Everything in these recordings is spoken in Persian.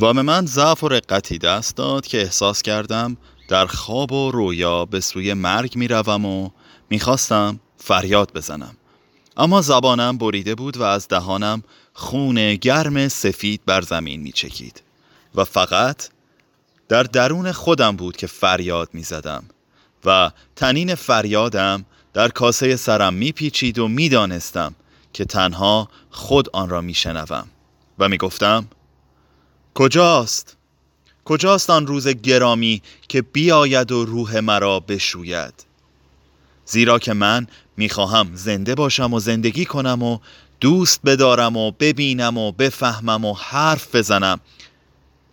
و به من ضعف و رقتی دست داد که احساس کردم در خواب و رویا به سوی مرگ می روم و می‌خواستم فریاد بزنم. اما زبانم بریده بود و از دهانم خون گرم سفید بر زمین می چکید و فقط در درون خودم بود که فریاد می زدم و تنین فریادم در کاسه سرم می پیچید و می دانستم که تنها خود آن را می شنوم و می گفتم کجاست؟ کجاست آن روز گرامی که بیاید و روح مرا بشوید؟ زیرا که من می‌خواهم زنده باشم و زندگی کنم و دوست بدارم و ببینم و بفهمم و حرف بزنم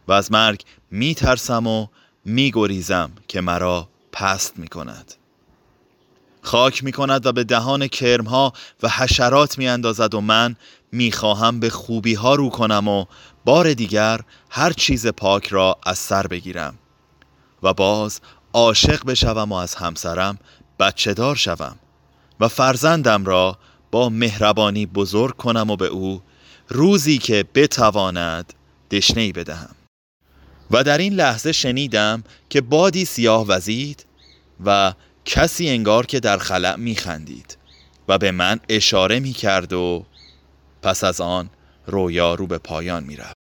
و از مرگ میترسم و میگریزم که مرا پست می‌کند خاک می‌کند و به دهان کرمها و حشرات میاندازد و من می‌خواهم به خوبی ها رو کنم و بار دیگر هر چیز پاک را از سر بگیرم. و باز عاشق بشوم و از همسرم بچه دار شوم و فرزندم را با مهربانی بزرگ کنم و به او روزی که بتواند دشنهی بدهم. و در این لحظه شنیدم که بادی سیاه وزید و کسی انگار که در خلع می خندید و به من اشاره می کرد و پس از آن رویا رو به پایان می رفت.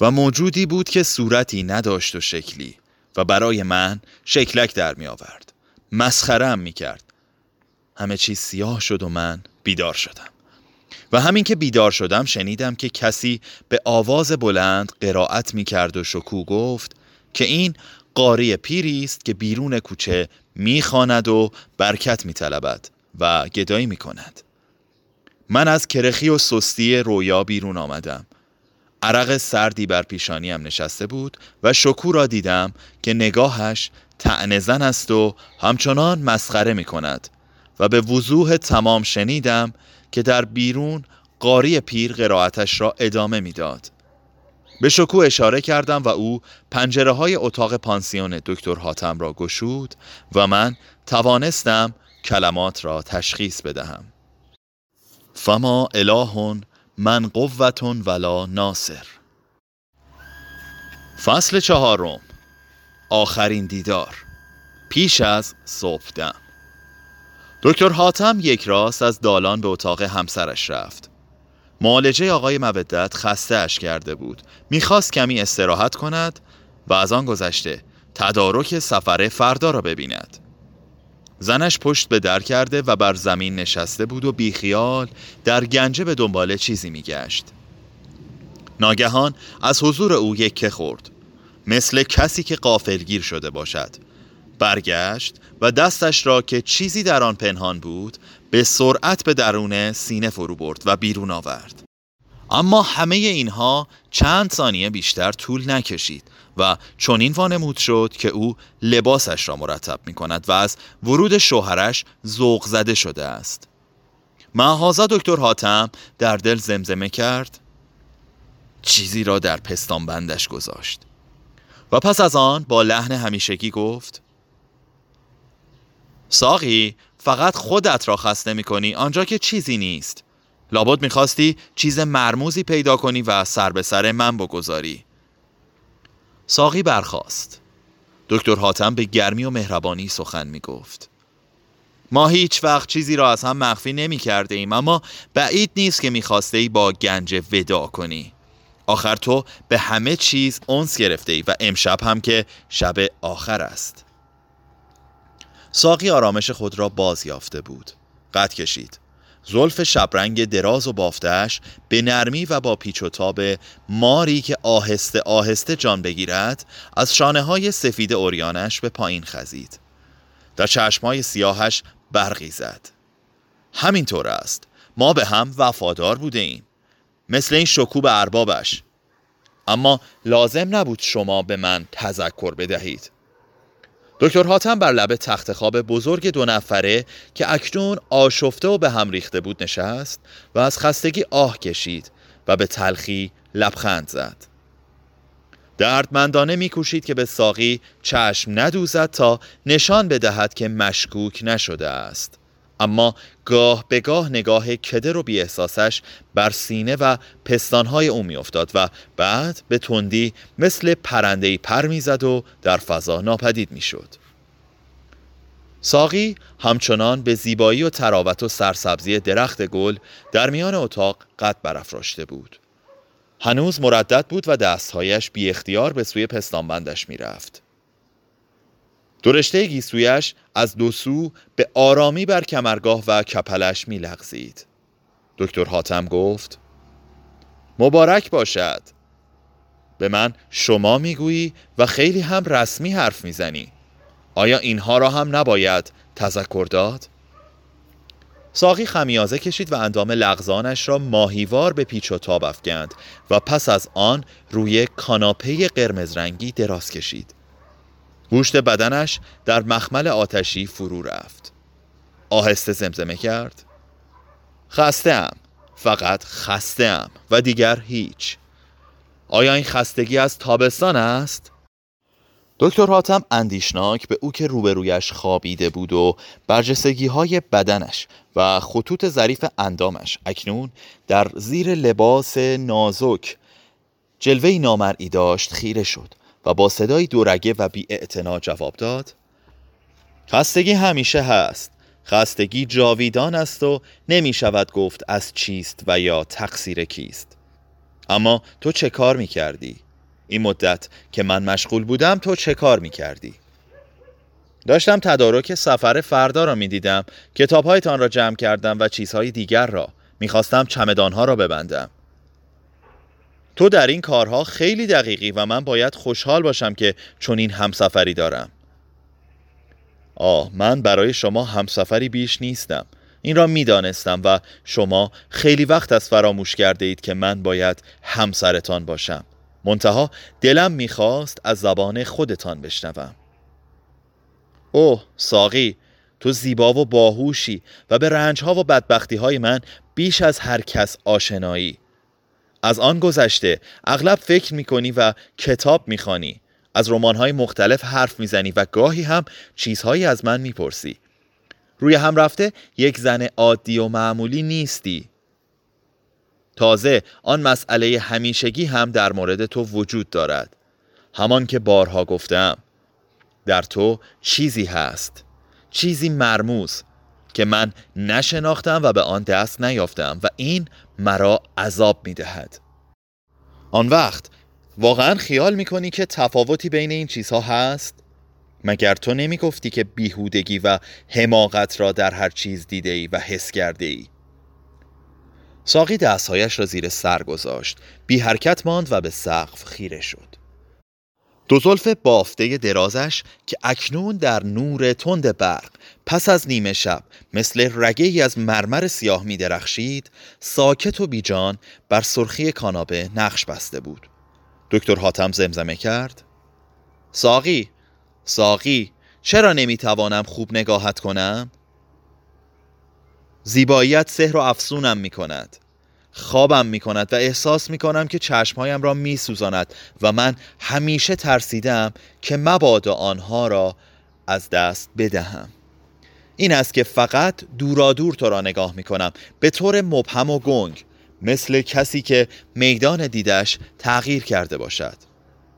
و موجودی بود که صورتی نداشت و شکلی و برای من شکلک در می آورد مسخرم می کرد همه چیز سیاه شد و من بیدار شدم. و همین که بیدار شدم شنیدم که کسی به آواز بلند قرائت می کرد و شکو گفت که این قاری پیری است که بیرون کوچه می‌خواند و برکت میطلبد و گدایی می کند من از کرخی و سستی رویا بیرون آمدم عرق سردی بر پیشانیم نشسته بود و شکو را دیدم که نگاهش تعنزن است و همچنان مسخره می کند و به وضوح تمام شنیدم که در بیرون قاری پیر قرائتش را ادامه می‌داد. به شکو اشاره کردم و او پنجره های اتاق پانسیون دکتر حاتم را گشود و من توانستم کلمات را تشخیص بدهم. فما الهون من قوتون ولا ناصر. فصل چهارم. آخرین دیدار. پیش از صبح دکتر حاتم یک راست از دالان به اتاق همسرش رفت. معالجه آقای مودت خسته اش کرده بود. می‌خواست کمی استراحت کند و از آن گذشته تدارک سفر فردا را ببیند. زنش پشت به در کرده و بر زمین نشسته بود و بیخیال در گنجه به دنبال چیزی میگشت. ناگهان از حضور او یکه خورد. مثل کسی که قافلگیر شده باشد. برگشت و دستش را که چیزی در آن پنهان بود به سرعت به درون سینه فرو برد و بیرون آورد. اما همه اینها چند ثانیه بیشتر طول نکشید و چنین وانمود شد که او لباسش را مرتب می کند و از ورود شوهرش ذوق زده شده است. محازا دکتر حاتم در دل زمزمه کرد. چیزی را در پستان بندش گذاشت. و پس از آن با لحن همیشگی گفت ساقی فقط خودت را خسته می کنی آنجا که چیزی نیست. لابد می‌خواستی چیز مرموزی پیدا کنی و سر به سر من بگذاری. ساقی برخاست. دکتر حاتم به گرمی و مهربانی سخن می گفت ما هیچ وقت چیزی را از هم مخفی نمی کرده ایم اما بعید نیست که می‌خواسته ای با گنج ودا کنی. آخر تو به همه چیز اونس گرفته ای و امشب هم که شب آخر است. ساقی آرامش خود را باز یافته بود. قد کشید. زلف شبرنگ دراز و بافتش به نرمی و با پیچ و تاب ماری که آهسته آهسته جان بگیرد از شانه های سفید اوریانش به پایین خزید. در چشمهای سیاهش برقی زد همینطور است. ما به هم وفادار بوده ایم مثل این شکوب اربابش. اما لازم نبود شما به من تذکر بدهید. دکتر حاتم بر لب تخت خواب بزرگ دو نفره که اکنون آشفته و به هم ریخته بود نشست و از خستگی آه کشید و به تلخی لبخند زد. دردمندانه میکوشید که به ساقی چشم ندوزد تا نشان بدهد که مشکوک نشده است. اما گاه به گاه نگاه کدر و بی احساسش بر سینه و پستانهای او میافتاد و بعد به تندی مثل پرندهی پر می‌زد و در فضا ناپدید می‌شد. ساقی همچنان به زیبایی و تراوت و سرسبزی درخت گل در میان اتاق قد برافراشته بود. هنوز مردد بود و دستهایش بی اختیار به سوی پستانبندش می‌رفت. درشته گیسویش از دو سو به آرامی بر کمرگاه و کپلش می لغزید. دکتر حاتم گفت مبارک باشد به من شما می‌گویی و خیلی هم رسمی حرف می‌زنی آیا اینها را هم نباید تذکر داد؟ ساقی خمیازه کشید و اندام لغزانش را ماهیوار به پیچ و تاب افکند و پس از آن روی کاناپه قرمز رنگی دراز کشید گوشت بدنش در مخمل آتشی فرو رفت. آهسته زمزمه کرد. خسته فقط خسته و دیگر هیچ. آیا این خستگی از تابستان است؟ دکتر حاتم اندیشناک به او که روبرویش خوابیده بود و برجستگی های بدنش و خطوط ظریف اندامش اکنون در زیر لباس نازک جلوه نامرئی داشت خیره شد. و با صدای دورگه و بی جواب داد خستگی همیشه هست خستگی جاویدان است و نمی شود گفت از چیست و یا تقصیر کیست اما تو چه کار می کردی؟ این مدت که من مشغول بودم تو چه کار می کردی؟ داشتم تدارک سفر فردا را می دیدم کتابهایتان را جمع کردم و چیزهای دیگر را می‌خواستم چمدانها را ببندم تو در این کارها خیلی دقیقی و من باید خوشحال باشم که چون این همسفری دارم. آه من برای شما همسفری بیش نیستم. این را می‌دانستم و شما خیلی وقت از فراموش کرده اید که من باید همسرتان باشم. منتها دلم می‌خواست از زبان خودتان بشنوم. اوه ساقی تو زیبا و باهوشی و به رنجها و بدبختی های من بیش از هر کس آشنایی. از آن گذشته اغلب فکر می‌کنی و کتاب می‌خوانی. از رمانهای مختلف حرف می‌زنی و گاهی هم چیزهایی از من می‌پرسی. روی هم رفته یک زن عادی و معمولی نیستی. تازه آن مسئله همیشگی هم در مورد تو وجود دارد. همان که بارها گفتم در تو چیزی هست. چیزی مرموز. که من نشناختم و به آن دست نیافتم و این مرا عذاب می دهد. آن وقت واقعا خیال می کنی که تفاوتی بین این چیزها هست؟ مگر تو نمی گفتی که بیهودگی و حماقت را در هر چیز دیده ای و حس کرده ای؟ ساقی دستهایش را زیر سر گذاشت بی حرکت ماند و به سقف خیره شد دو زلف بافته درازش که اکنون در نور تند برق پس از نیمه شب مثل رگه ای از مرمر سیاه می درخشید ساکت و بیجان بر سرخی کانابه نقش بسته بود. دکتر حاتم زمزمه کرد. ساقی ساقی چرا نمی توانم خوب نگاهت کنم؟ زیباییت سحر و افسونم می کند خوابم می کند و احساس می کنم که چشمهایم را می سوزاند و من همیشه ترسیدم که مبادا آنها را از دست بدهم. این است که فقط دورادور تو را نگاه می کنم به طور مبهم و گنگ مثل کسی که میدان دیدش تغییر کرده باشد.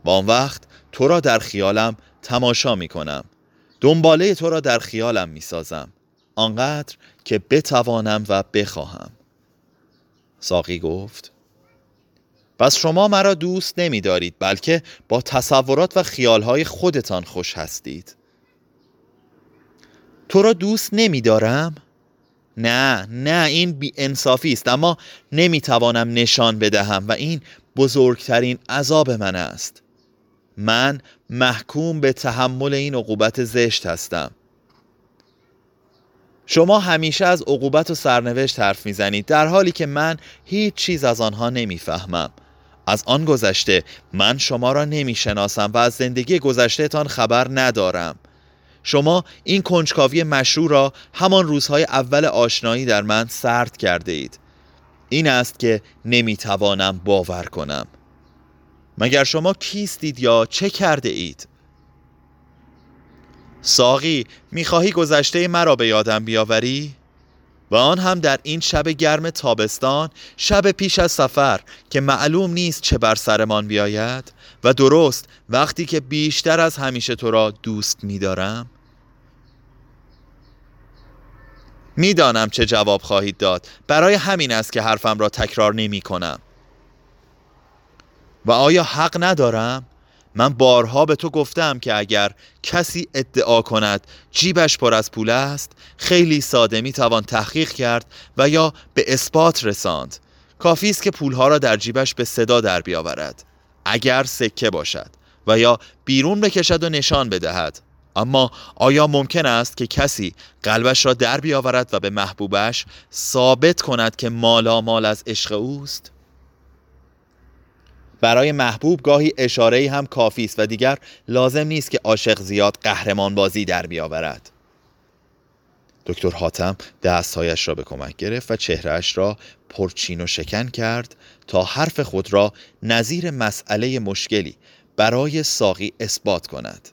و آن وقت تو را در خیالم تماشا می کنم دنباله تو را در خیالم می سازم آنقدر که بتوانم و بخواهم. ساقی گفت پس شما مرا دوست نمی دارید بلکه با تصورات و خیالهای خودتان خوش هستید. تو را دوست نمی دارم؟ نه نه این بی انصافی است اما نمی توانم نشان بدهم و این بزرگترین عذاب من است. من محکوم به تحمل این عقوبت زشت هستم. شما همیشه از عقوبت و سرنوشت حرف می‌زنید در حالی که من هیچ چیز از آنها نمی‌فهمم. از آن گذشته من شما را نمی‌شناسم و از زندگی گذشتهتان خبر ندارم. شما این کنجکاوی مشروع را همان روزهای اول آشنایی در من سرد کرده اید این است که نمی‌توانم باور کنم مگر شما کیستید یا چه کرده اید؟ ساقی می‌خواهی گذشته مرا به یادم بیاوری؟ و آن هم در این شب گرم تابستان شب پیش از سفر که معلوم نیست چه بر سرمان بیاید و درست وقتی که بیشتر از همیشه تو را دوست می‌دارم. می‌دانم چه جواب خواهید داد. برای همین است که حرفم را تکرار نمی کنم و آیا حق ندارم؟ من بارها به تو گفتم که اگر کسی ادعا کند جیبش پر از پول است خیلی ساده می توان تحقیق کرد و یا به اثبات رساند. کافی است که پولها را در جیبش به صدا در بیاورد. اگر سکه باشد و یا بیرون بکشد و نشان بدهد. اما آیا ممکن است که کسی قلبش را در بیاورد و به محبوبش ثابت کند که مالا مال از عشق اوست؟ برای محبوب گاهی اشاره هم کافی است و دیگر لازم نیست که عاشق زیاد قهرمان بازی در بیاورد. دکتر حاتم دستهایش را به کمک گرفت و چهرهش را پرچین و شکن کرد تا حرف خود را نظیر مسئله مشکلی برای ساقی اثبات کند.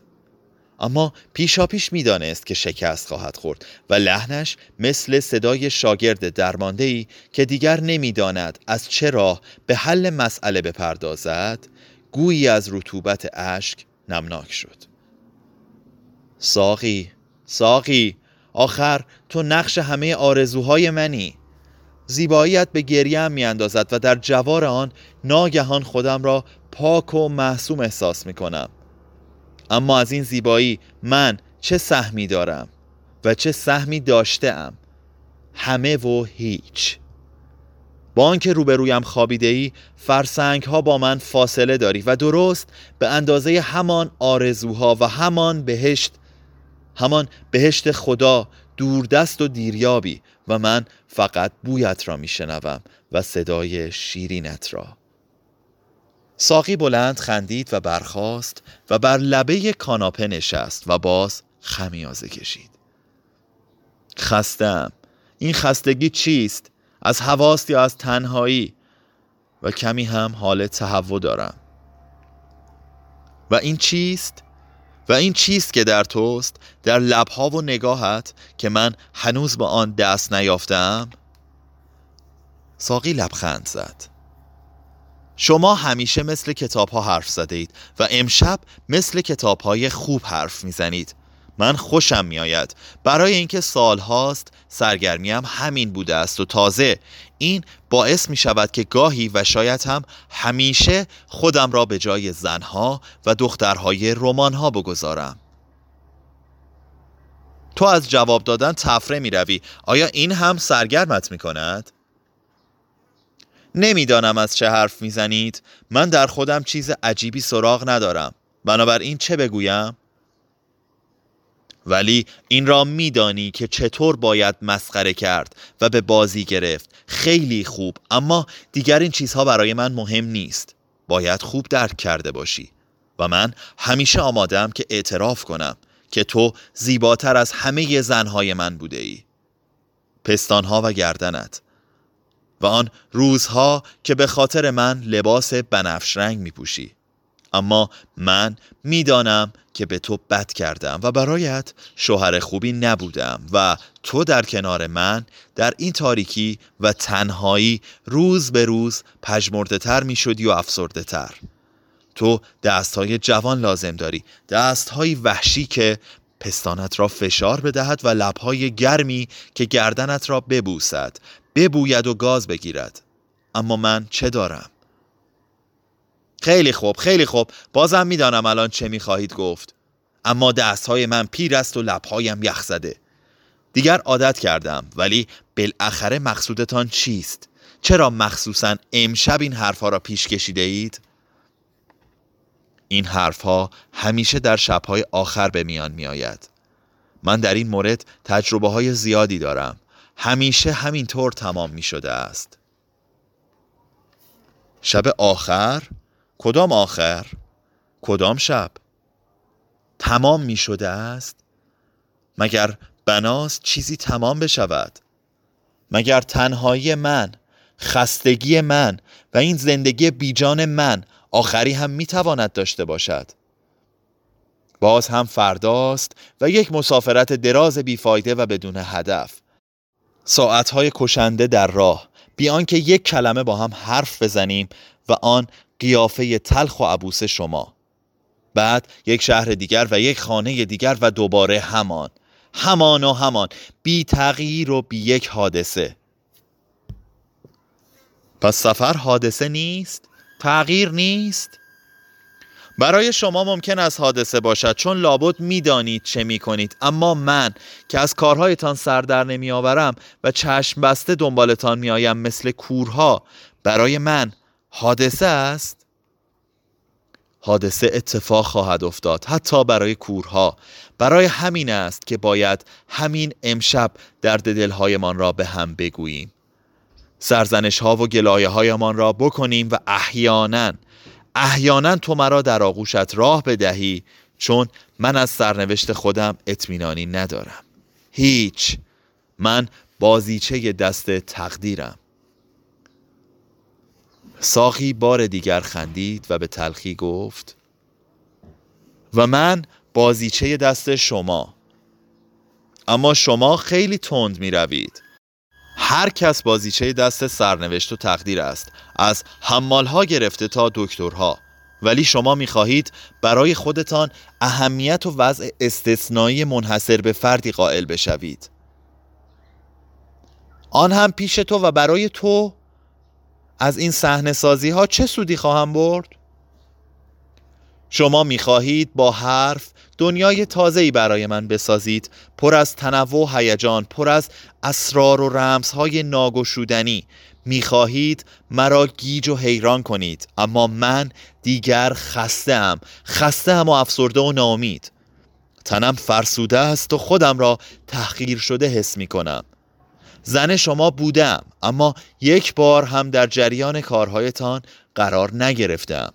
اما پیشاپیش می‌دانست که شکست خواهد خورد و لحنش مثل صدای شاگرد درمانده که دیگر نمی‌داند از چه راه به حل مسئله بپردازد گویی از رطوبت اشک نمناک شد. ساقی ساقی آخر تو نقش همه آرزوهای منی. زیباییت به گریم می اندازد و در جوار آن ناگهان خودم را پاک و محسوم احساس می کنم اما از این زیبایی من چه سهمی دارم و چه سهمی داشته ام همه و هیچ. با آنکه روبرویم خابیده ای فرسنگ ها با من فاصله داری و درست به اندازه همان آرزوها و همان بهشت همان بهشت خدا دوردست و دیریابی و من فقط بویت را میشنوم و صدای شیرینت را. ساقی بلند خندید و برخاست و بر لبه کاناپه نشست و باز خمیازه کشید خستم این خستگی چیست؟ از هواست یا از تنهایی و کمی هم حال تهوع دارم و این چیست؟ و این چیست که در توست در لبها و نگاهت که من هنوز با آن دست نیافتم؟ ساقی لبخند زد شما همیشه مثل کتاب ها حرف زده اید و امشب مثل کتاب های خوب حرف می‌زنید. من خوشم میآید. برای اینکه سال هاست سرگرمیم همین بوده است و تازه این باعث می شود که گاهی و شاید هم همیشه خودم را به جای زنها و دخترهای رمان ها بگذارم. تو از جواب دادن تفره می روی آیا این هم سرگرمت می کند؟ نمی‌دانم از چه حرف می‌زنید. من در خودم چیز عجیبی سراغ ندارم. بنابراین چه بگویم؟ ولی این را میدانی که چطور باید مسخره کرد و به بازی گرفت. خیلی خوب اما دیگر این چیزها برای من مهم نیست. باید خوب درک کرده باشی. و من همیشه آمادم که اعتراف کنم که تو زیباتر از همه زنهای من بوده ای پستانها و گردنت. و آن روزها که به خاطر من لباس بنفش رنگ می پوشی. اما من می‌دانم که به تو بد کردم و برایت شوهر خوبی نبودم و تو در کنار من در این تاریکی و تنهایی روز به روز پجمرده تر می شدی و افسرده تر تو دستهای جوان لازم داری دستهای وحشی که پستانت را فشار بدهد و لبهای گرمی که گردنت را ببوسد ببوید و گاز بگیرد. اما من چه دارم؟ خیلی خوب خیلی خوب. بازم می‌دانم الان چه می‌خواهید گفت. اما دستهای من پیر است و لبهایم یخ زده. دیگر عادت کردم ولی بالاخره مقصودتان چیست؟ چرا مخصوصا امشب این حرفها را پیش کشیده اید؟ این حرفها همیشه در شبهای آخر به میان می آید. من در این مورد تجربه های زیادی دارم. همیشه همینطور تمام می شده است شب آخر؟ کدام آخر؟ کدام شب؟ تمام می شده است؟ مگر بناست چیزی تمام بشود؟ مگر تنهایی من، خستگی من و این زندگی بیجان من آخری هم می تواند داشته باشد؟ باز هم فرداست و یک مسافرت دراز بیفایده و بدون هدف ساعتهای کشنده در راه. بیان که یک کلمه با هم حرف بزنیم و آن قیافه تلخ و عبوس شما. بعد یک شهر دیگر و یک خانه دیگر و دوباره همان. همان و همان. بی تغییر و بی یک حادثه. پس سفر حادثه نیست؟ تغییر نیست؟ برای شما ممکن است حادثه باشد چون لابد می‌دانید چه می کنید اما من که از کارهایتان سر در نمی آورم و چشم بسته دنبالتان می آیم مثل کورها برای من حادثه است؟ حادثه اتفاق خواهد افتاد حتی برای کورها. برای همین است که باید همین امشب درد دلهایمان را به هم بگوییم. سرزنش ها و گلایه هایمان را بکنیم و احیانا احیانا تو مرا در آغوشت راه بدهی چون من از سرنوشت خودم اطمینانی ندارم. هیچ من بازیچه دست تقدیرم. ساقی بار دیگر خندید و به تلخی گفت و من بازیچه دست شما. اما شما خیلی تند می روید هر کس بازیچه دست سرنوشت و تقدیر است. از حمالها گرفته تا دکترها. ولی شما می‌خواهید برای خودتان اهمیت و وضع استثنایی منحصر به فردی قائل بشوید. آن هم پیش تو و برای تو. از این صحنه سازی ها چه سودی خواهم برد؟ شما می‌خواهید با حرف دنیای تازه‌ای برای من بسازید. پر از تنوع و هیجان پر از اسرار و رمزهای ناگشودنی. می‌خواهید مرا گیج و حیران کنید اما من دیگر خسته خسته ام و افسرده و نامید تنم فرسوده است و خودم را تحقیر شده حس می کنم زن شما بودم اما یک بار هم در جریان کارهایتان قرار نگرفتم.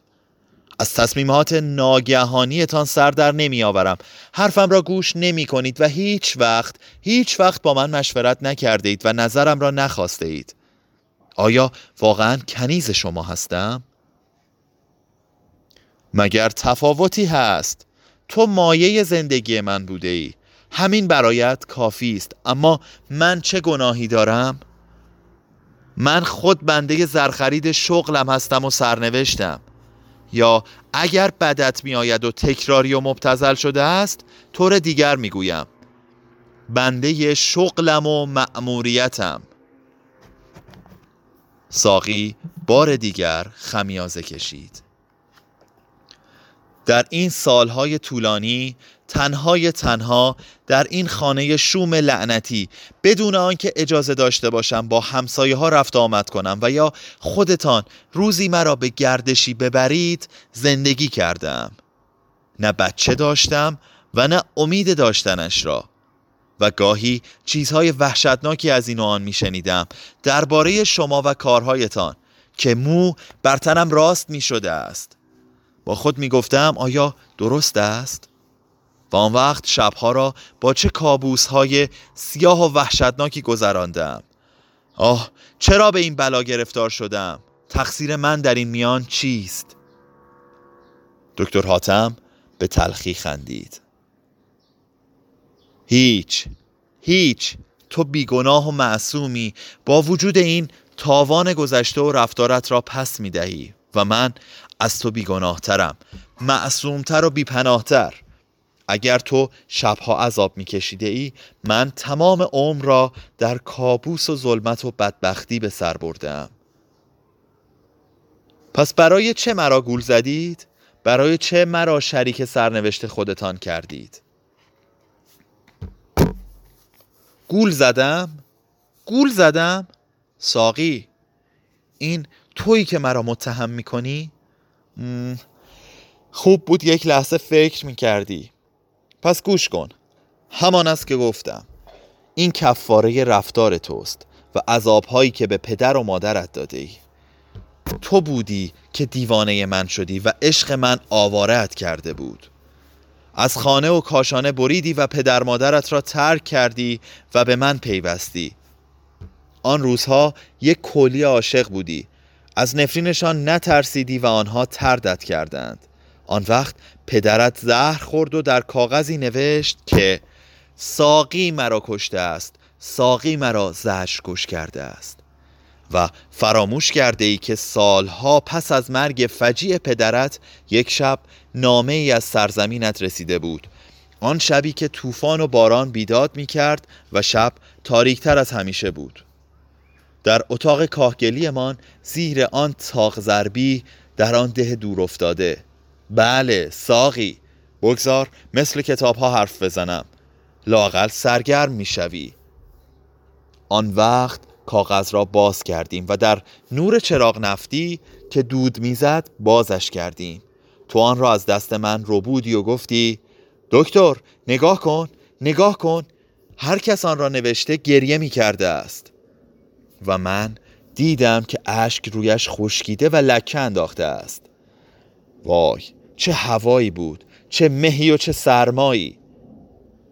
از تصمیمات ناگهانیتان سر در نمی آورم حرفم را گوش نمی کنید و هیچ وقت هیچ وقت با من مشورت نکرده اید و نظرم را نخواسته اید آیا واقعا کنیز شما هستم؟ مگر تفاوتی هست؟ تو مایه زندگی من بوده ای همین برایت کافی است. اما من چه گناهی دارم؟ من خود بنده زرخرید شغلم هستم و سرنوشتم. یا اگر بدت می آید و تکراری و مبتزل شده است طور دیگر می گویم بنده شغلم و مأموریتم. ساقی بار دیگر خمیازه کشید. در این سالهای طولانی تنهای تنها در این خانه شوم لعنتی بدون آنکه اجازه داشته باشم با همسایه ها رفت آمد کنم و یا خودتان روزی مرا به گردشی ببرید زندگی کردم. نه بچه داشتم و نه امید داشتنش را. و گاهی چیزهای وحشتناکی از این و آن میشنیدم درباره شما و کارهایتان که مو بر تنم راست می شده است. با خود می گفتم آیا درست است؟ و آن وقت شبها را با چه کابوس های سیاه و وحشتناکی گذراندم. آه چرا به این بلا گرفتار شدم؟ تقصیر من در این میان چیست؟ دکتر حاتم به تلخی خندید. هیچ هیچ تو بیگناه و معصومی با وجود این تاوان گذشته و رفتارت را پس می دهی و من از تو بیگناهترم معصومتر و بیپناهتر. اگر تو شبها عذاب میکشیده ای من تمام عمر را در کابوس و ظلمت و بدبختی به سر بردم پس برای چه مرا گول زدید؟ برای چه مرا شریک سرنوشت خودتان کردید؟ گول زدم؟ گول زدم؟ ساقی این تویی که مرا متهم می‌کنی؟ خوب بود یک لحظه فکر می‌کردی پس گوش کن. همان است که گفتم. این کفاره رفتار توست و عذابهایی که به پدر و مادرت داده ای تو بودی که دیوانه من شدی و عشق من آوارت کرده بود. از خانه و کاشانه بریدی و پدر مادرت را ترک کردی و به من پیوستی. آن روزها یک کلی عاشق بودی. از نفرینشان نترسیدی و آنها تردت کردند. آن وقت پدرت زهر خورد و در کاغذی نوشت که ساقی مرا کشته است ساقی مرا زش کش کرده است. و فراموش کرده ای که سالها پس از مرگ فجیع پدرت یک شب نامه ای از سرزمینت رسیده بود. آن شبی که طوفان و باران بیداد می کرد و شب تاریکتر از همیشه بود. در اتاق کاهگلیمان زیر آن تاق زربی در آن ده دور افتاده. بله ساقی. بگذار مثل کتاب ها حرف بزنم. لاقل سرگرم می‌شوی. آن وقت کاغذ را باز کردیم و در نور چراغ نفتی که دود می‌زد بازش کردیم. تو آن را از دست من رو بودی و گفتی دکتر نگاه کن نگاه کن. هر کس آن را نوشته گریه می کرده است. و من دیدم که اشک رویش خشکیده و لکه انداخته است. وای چه هوایی بود چه مهی و چه سرمایی.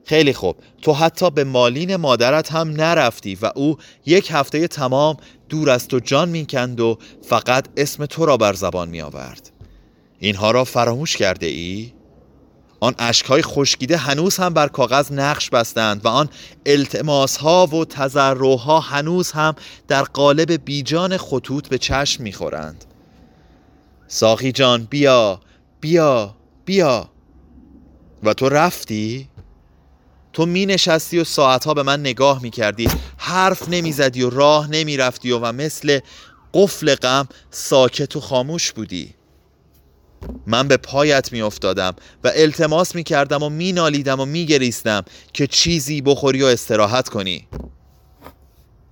خیلی خوب. تو حتی به مالین مادرت هم نرفتی و او یک هفته تمام دور از تو جان می‌کند و فقط اسم تو را بر زبان می آورد اینها را فراموش کرده ای؟ آن اشکهای خشکیده هنوز هم بر کاغذ نقش بستند و آن التماس ها و تذرها هنوز هم در قالب بیجان خطوط به چشم می‌خورند. ساقی جان بیا. بیا بیا. و تو رفتی؟ تو می نشستی و ساعتها به من نگاه می کردی حرف نمی زدی و راه نمی رفتی و, و مثل قفل غم ساکت و خاموش بودی. من به پایت می افتادم و التماس می کردم و می نالیدم و می گریستم که چیزی بخوری و استراحت کنی.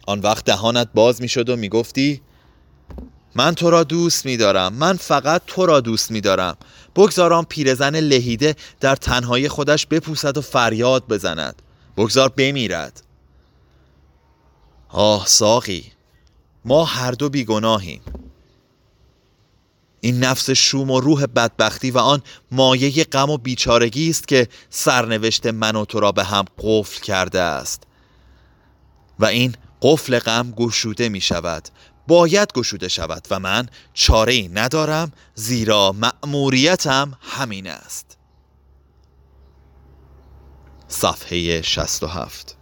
آن وقت دهانت باز می شد و می گفتی من تو را دوست می دارم من فقط تو را دوست می دارم بگذارم پیرزن لهیده در تنهایی خودش بپوسد و فریاد بزند. بگذار بمیرد. آه ساقی ما هر دو بیگناهیم. این نفس شوم و روح بدبختی و آن مایه غم و بیچارگی است که سرنوشت من و تو را به هم قفل کرده است. و این قفل غم گشوده می شود باید گشوده شود و من چاره ای ندارم زیرا مأموریتم همین است. صفحه 67